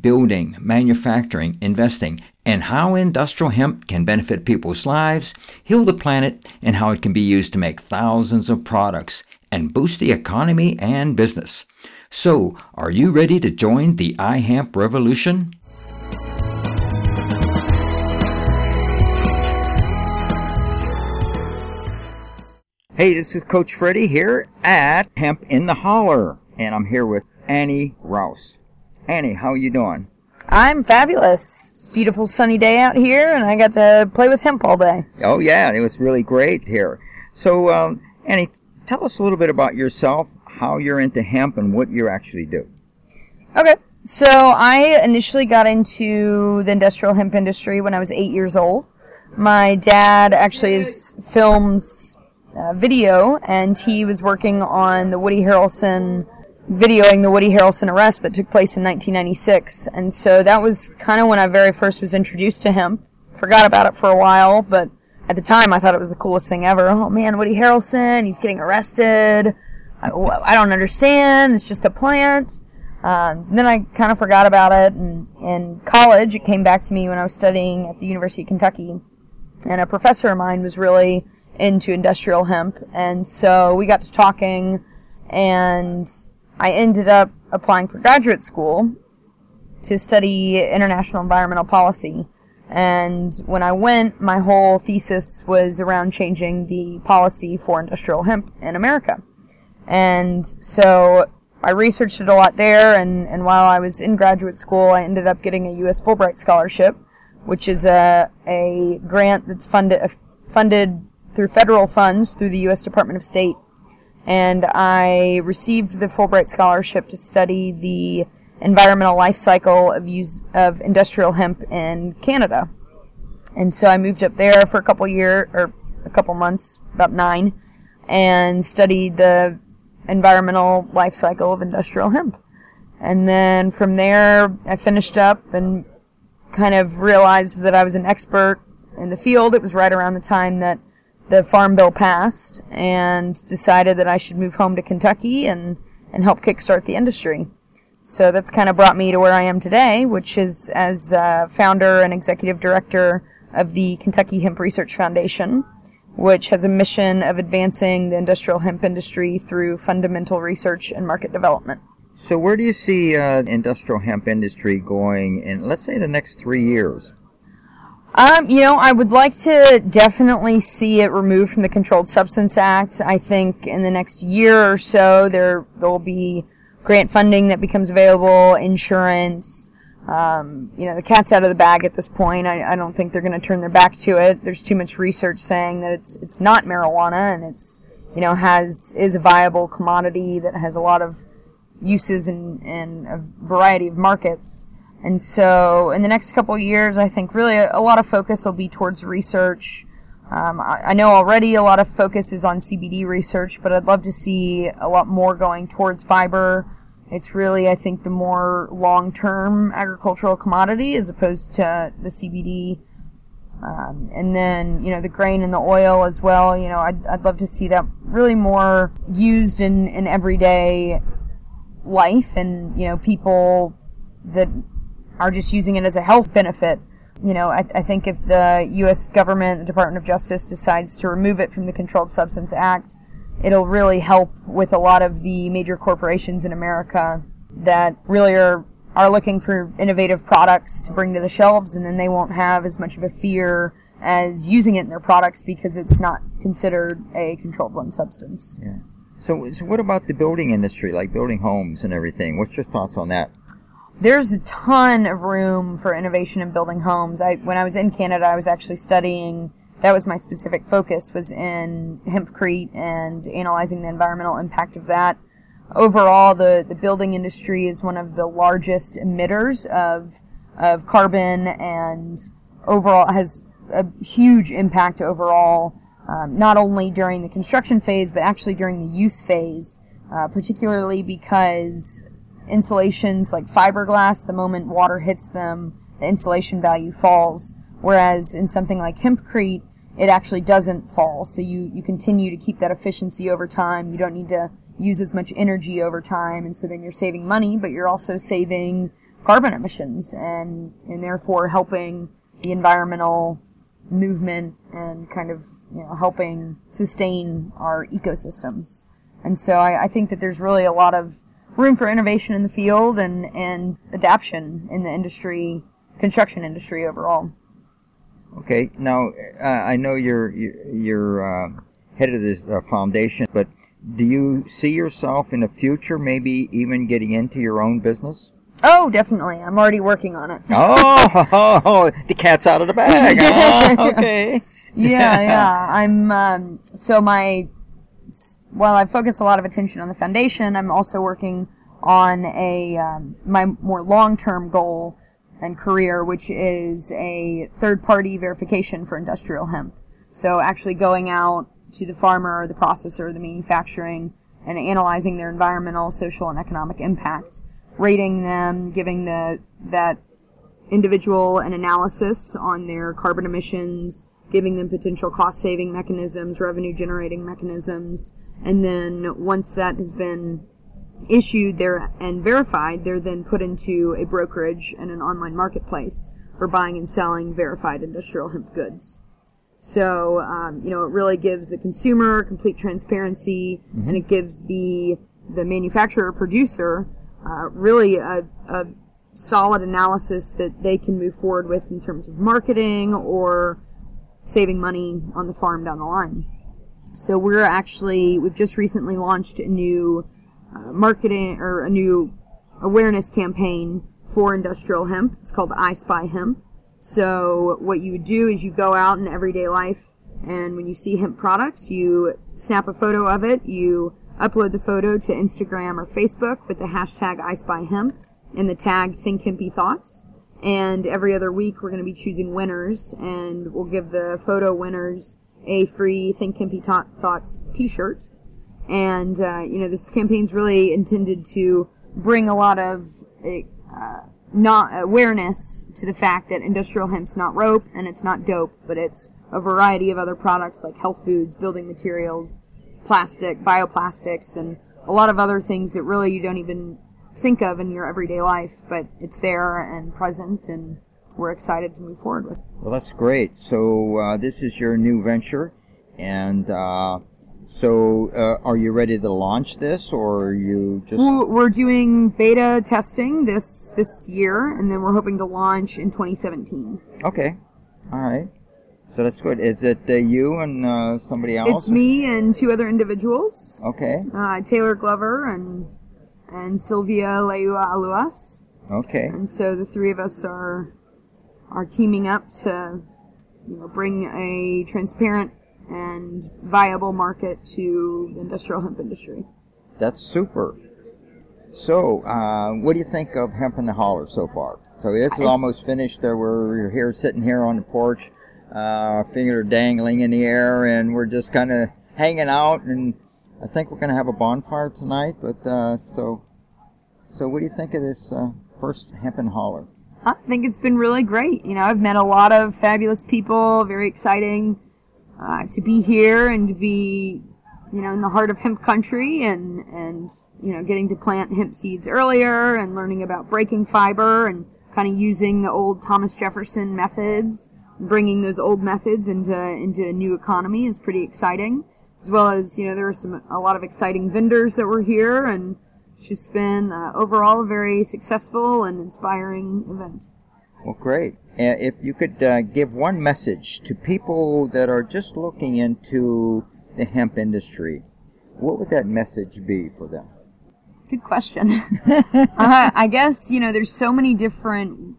building, manufacturing, investing, and how industrial hemp can benefit people's lives, heal the planet, and how it can be used to make thousands of products and boost the economy and business. So, are you ready to join the iHemp revolution? Hey, this is Coach Freddie here at Hemp in the Holler, and I'm here with Annie Rouse. Annie, how are you doing? I'm fabulous. Beautiful sunny day out here, and I got to play with hemp all day. Oh yeah, it was really great here. So, um, Annie, tell us a little bit about yourself, how you're into hemp, and what you actually do. Okay, so I initially got into the industrial hemp industry when I was eight years old. My dad actually is films uh, video, and he was working on the Woody Harrelson videoing the Woody Harrelson arrest that took place in 1996. And so that was kind of when I very first was introduced to him. Forgot about it for a while, but at the time I thought it was the coolest thing ever. Oh man, Woody Harrelson, he's getting arrested. I, I don't understand. It's just a plant. Um, then I kind of forgot about it. And in college, it came back to me when I was studying at the University of Kentucky. And a professor of mine was really into industrial hemp. And so we got to talking and I ended up applying for graduate school to study international environmental policy. And when I went, my whole thesis was around changing the policy for industrial hemp in America. And so I researched it a lot there, and, and while I was in graduate school, I ended up getting a U.S. Fulbright Scholarship, which is a, a grant that's funded, funded through federal funds through the U.S. Department of State and I received the Fulbright Scholarship to study the environmental life cycle of use of industrial hemp in Canada. And so I moved up there for a couple year or a couple months, about nine, and studied the environmental life cycle of industrial hemp. And then from there, I finished up and kind of realized that I was an expert in the field. It was right around the time that the Farm Bill passed and decided that I should move home to Kentucky and, and help kickstart the industry. So that's kind of brought me to where I am today, which is as uh, founder and executive director of the Kentucky Hemp Research Foundation, which has a mission of advancing the industrial hemp industry through fundamental research and market development. So, where do you see uh, industrial hemp industry going in, let's say, the next three years? Um, you know, I would like to definitely see it removed from the Controlled Substance Act. I think in the next year or so, there will be grant funding that becomes available, insurance. Um, you know, the cat's out of the bag at this point. I, I don't think they're going to turn their back to it. There's too much research saying that it's it's not marijuana and it's you know has is a viable commodity that has a lot of uses in, in a variety of markets. And so, in the next couple years, I think really a, a lot of focus will be towards research. Um, I, I, know already a lot of focus is on CBD research, but I'd love to see a lot more going towards fiber. It's really, I think, the more long term agricultural commodity as opposed to the CBD. Um, and then, you know, the grain and the oil as well. You know, I'd, I'd love to see that really more used in, in everyday life and, you know, people that are just using it as a health benefit. You know, I, I think if the U.S. government, the Department of Justice, decides to remove it from the Controlled Substance Act, it'll really help with a lot of the major corporations in America that really are are looking for innovative products to bring to the shelves, and then they won't have as much of a fear as using it in their products because it's not considered a controlled one substance. Yeah. So, so what about the building industry, like building homes and everything? What's your thoughts on that? There's a ton of room for innovation in building homes. I, when I was in Canada, I was actually studying. That was my specific focus was in hempcrete and analyzing the environmental impact of that. Overall, the, the building industry is one of the largest emitters of of carbon and overall has a huge impact overall um, not only during the construction phase, but actually during the use phase, uh, particularly because insulations like fiberglass, the moment water hits them, the insulation value falls. Whereas in something like hempcrete, it actually doesn't fall. So you, you continue to keep that efficiency over time. You don't need to use as much energy over time. And so then you're saving money, but you're also saving carbon emissions and, and therefore helping the environmental movement and kind of, you know, helping sustain our ecosystems. And so I, I think that there's really a lot of room for innovation in the field and, and adaptation in the industry, construction industry overall. Okay, now uh, I know you're you're uh, head of this uh, foundation, but do you see yourself in the future maybe even getting into your own business? Oh, definitely. I'm already working on it. oh, the cat's out of the bag. Oh, okay. yeah, yeah. I'm um, so my while I focus a lot of attention on the foundation, I'm also working on a um, my more long-term goal and career, which is a third-party verification for industrial hemp. So actually going out to the farmer, the processor, the manufacturing, and analyzing their environmental, social, and economic impact, rating them, giving the that individual an analysis on their carbon emissions, giving them potential cost saving mechanisms, revenue generating mechanisms, and then once that has been issued there and verified, they're then put into a brokerage and an online marketplace for buying and selling verified industrial hemp goods. So, um, you know, it really gives the consumer complete transparency, mm-hmm. and it gives the the manufacturer producer uh, really a, a solid analysis that they can move forward with in terms of marketing or saving money on the farm down the line. So we're actually we've just recently launched a new uh, marketing or a new awareness campaign for industrial hemp. It's called I Spy Hemp. So what you would do is you go out in everyday life and when you see hemp products, you snap a photo of it, you upload the photo to Instagram or Facebook with the hashtag I Spy Hemp and the tag Think Hempy Thoughts. And every other week we're going to be choosing winners and we'll give the photo winners a free Think Hempy Thoughts t-shirt. And, uh, you know, this campaign's really intended to bring a lot of uh, not awareness to the fact that industrial hemp's not rope and it's not dope, but it's a variety of other products like health foods, building materials, plastic, bioplastics, and a lot of other things that really you don't even think of in your everyday life, but it's there and present, and we're excited to move forward with. Well, that's great. So uh, this is your new venture, and uh, so uh, are you ready to launch this, or are you just? We're doing beta testing this this year, and then we're hoping to launch in 2017. Okay, all right. So that's good. Is it uh, you and uh, somebody else? It's me and two other individuals. Okay. Uh, Taylor Glover and and Sylvia Leua Aluas. Okay. And so the three of us are are teaming up to you know bring a transparent and viable market to the industrial hemp industry. That's super. So, uh, what do you think of Hemp in the Holler so far? So this is almost finished. Uh, we're here sitting here on the porch, uh, finger dangling in the air, and we're just kind of hanging out and I think we're going to have a bonfire tonight. But uh, so, so what do you think of this uh, first hemp and holler? I think it's been really great. You know, I've met a lot of fabulous people. Very exciting uh, to be here and to be, you know, in the heart of hemp country and and you know, getting to plant hemp seeds earlier and learning about breaking fiber and kind of using the old Thomas Jefferson methods, bringing those old methods into into a new economy is pretty exciting as well as you know there were some a lot of exciting vendors that were here, and it's just been uh, overall a very successful and inspiring event. Well, great. if you could uh, give one message to people that are just looking into the hemp industry, what would that message be for them? Good question. uh, I guess you know there's so many different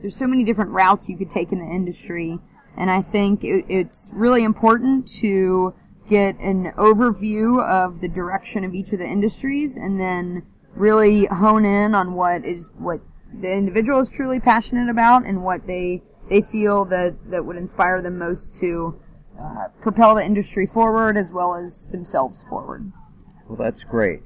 there's so many different routes you could take in the industry, and I think it, it's really important to get an overview of the direction of each of the industries and then really hone in on what is what the individual is truly passionate about and what they they feel that that would inspire them most to uh, propel the industry forward as well as themselves forward. Well, that's great.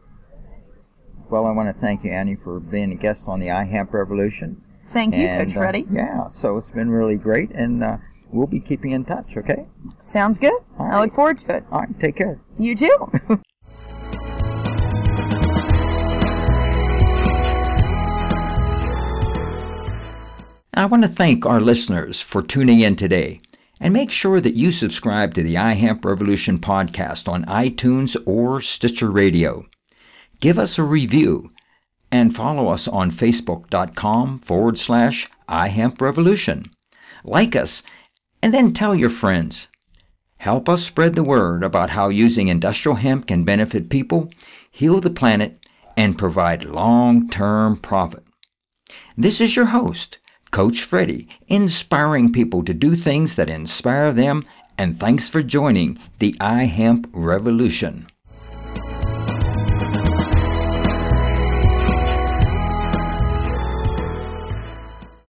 Well, I want to thank you, Annie, for being a guest on the iHemp Revolution. Thank you, And, Coach uh, Freddie. yeah, so it's been really great, and uh, we'll be keeping in touch, okay? Sounds good. All I right. look forward to it. All right, take care. You too. I want to thank our listeners for tuning in today. And make sure that you subscribe to the iHemp Revolution podcast on iTunes or Stitcher Radio. Give us a review and follow us on Facebook.com forward slash iHemp Revolution. Like us and then tell your friends. Help us spread the word about how using industrial hemp can benefit people, heal the planet, and provide long term profit. This is your host, Coach Freddie, inspiring people to do things that inspire them, and thanks for joining the iHemp Revolution.